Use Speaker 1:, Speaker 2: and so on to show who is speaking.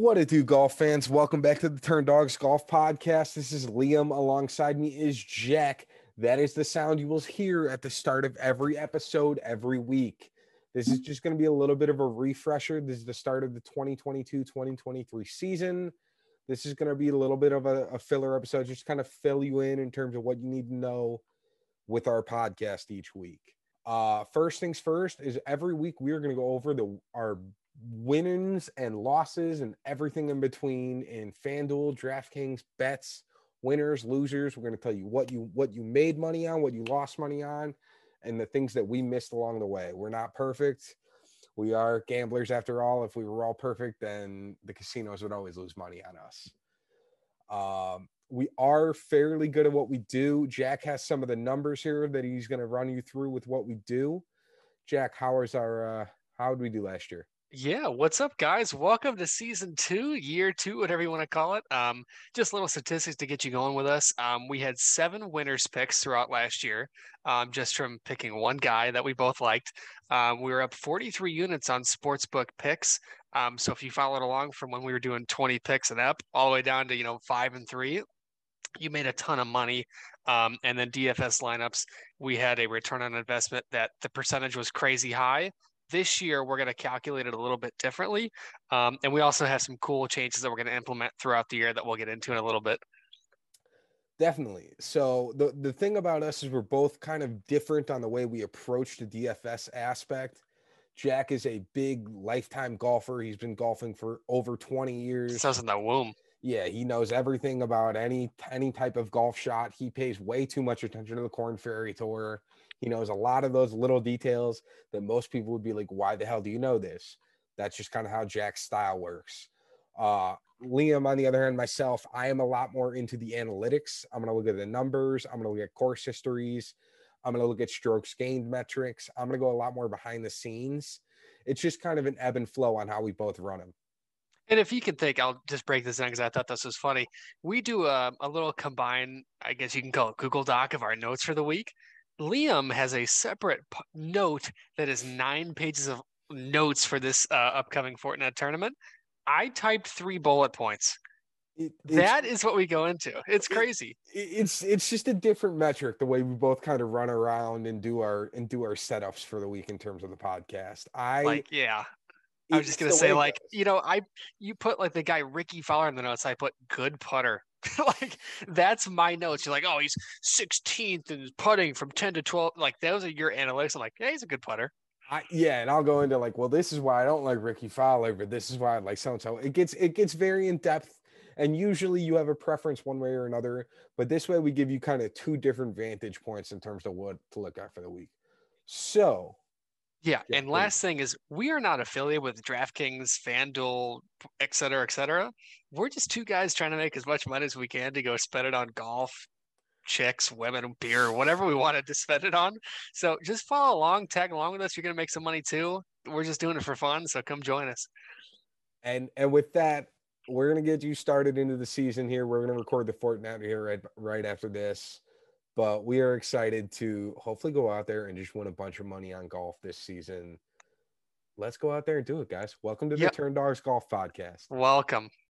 Speaker 1: What it do, golf fans? Welcome back to the Turn Dogs Golf Podcast. This is Liam. Alongside me is Jack. That is the sound you will hear at the start of every episode every week. This is just going to be a little bit of a refresher. This is the start of the 2022 2023 season. This is going to be a little bit of a, a filler episode, just kind of fill you in in terms of what you need to know with our podcast each week. Uh, first things first is every week we are going to go over the our winnings and losses and everything in between in FanDuel, DraftKings, bets, winners, losers. We're going to tell you what you what you made money on, what you lost money on, and the things that we missed along the way. We're not perfect. We are gamblers after all. If we were all perfect, then the casinos would always lose money on us. Um, we are fairly good at what we do. Jack has some of the numbers here that he's going to run you through with what we do. Jack, how is our uh, how did we do last year?
Speaker 2: Yeah, what's up, guys? Welcome to season two, year two, whatever you want to call it. Um, just little statistics to get you going with us. Um, we had seven winners picks throughout last year, um, just from picking one guy that we both liked. Um, we were up 43 units on sportsbook picks. Um, so if you followed along from when we were doing 20 picks and up, all the way down to you know five and three, you made a ton of money. Um, and then DFS lineups, we had a return on investment that the percentage was crazy high this year, we're going to calculate it a little bit differently. Um, and we also have some cool changes that we're going to implement throughout the year that we'll get into in a little bit.
Speaker 1: Definitely. So the the thing about us is we're both kind of different on the way we approach the DFS aspect. Jack is a big lifetime golfer. He's been golfing for over 20 years.
Speaker 2: Sounds in the womb.
Speaker 1: Yeah, he knows everything about any any type of golf shot. He pays way too much attention to the Korn Ferry Tour. He knows a lot of those little details that most people would be like, why the hell do you know this? That's just kind of how Jack's style works. Uh, Liam, on the other hand, myself, I am a lot more into the analytics. I'm going to look at the numbers. I'm going to look at course histories. I'm going to look at strokes gained metrics. I'm going to go a lot more behind the scenes. It's just kind of an ebb and flow on how we both run them.
Speaker 2: And if you can think, I'll just break this down because I thought this was funny. We do a, a little combined, I guess you can call it Google Doc of our notes for the week. Liam has a separate p- note that is nine pages of notes for this uh, upcoming Fortinet tournament. I typed three bullet points. It, that is what we go into. It's crazy.
Speaker 1: It, it's it's just a different metric the way we both kind of run around and do our and do our setups for the week in terms of the podcast. I
Speaker 2: like yeah. I was just gonna say like you know I you put like the guy Rickie Fowler in the notes. I put good putter. like that's my notes. You're like, oh, he's 16th and putting from 10 to 12. Like those are your analytics. I'm like, yeah, he's a good putter.
Speaker 1: I, yeah, and I'll go into like, well, this is why I don't like Rickie Fowler, but this is why I like so and so. It gets it gets very in depth, and usually you have a preference one way or another. But this way, we give you kind of two different vantage points in terms of what to look at for the week. So
Speaker 2: yeah. yeah and last thing is we are not affiliated with DraftKings, FanDuel, et cetera, et cetera. We're just two guys trying to make as much money as we can to go spend it on golf, chicks, women, beer, whatever we wanted to spend it on. So just follow along, tag along with us. You're gonna make some money too. We're just doing it for fun. So come join us.
Speaker 1: And and with that, we're gonna get you started into the season here. We're gonna record the Fortinet here right right after this but we are excited to hopefully go out there and just win a bunch of money on golf this season. Let's go out there and do it, guys. Welcome to the. Turn Dogs Golf Podcast.
Speaker 2: Welcome.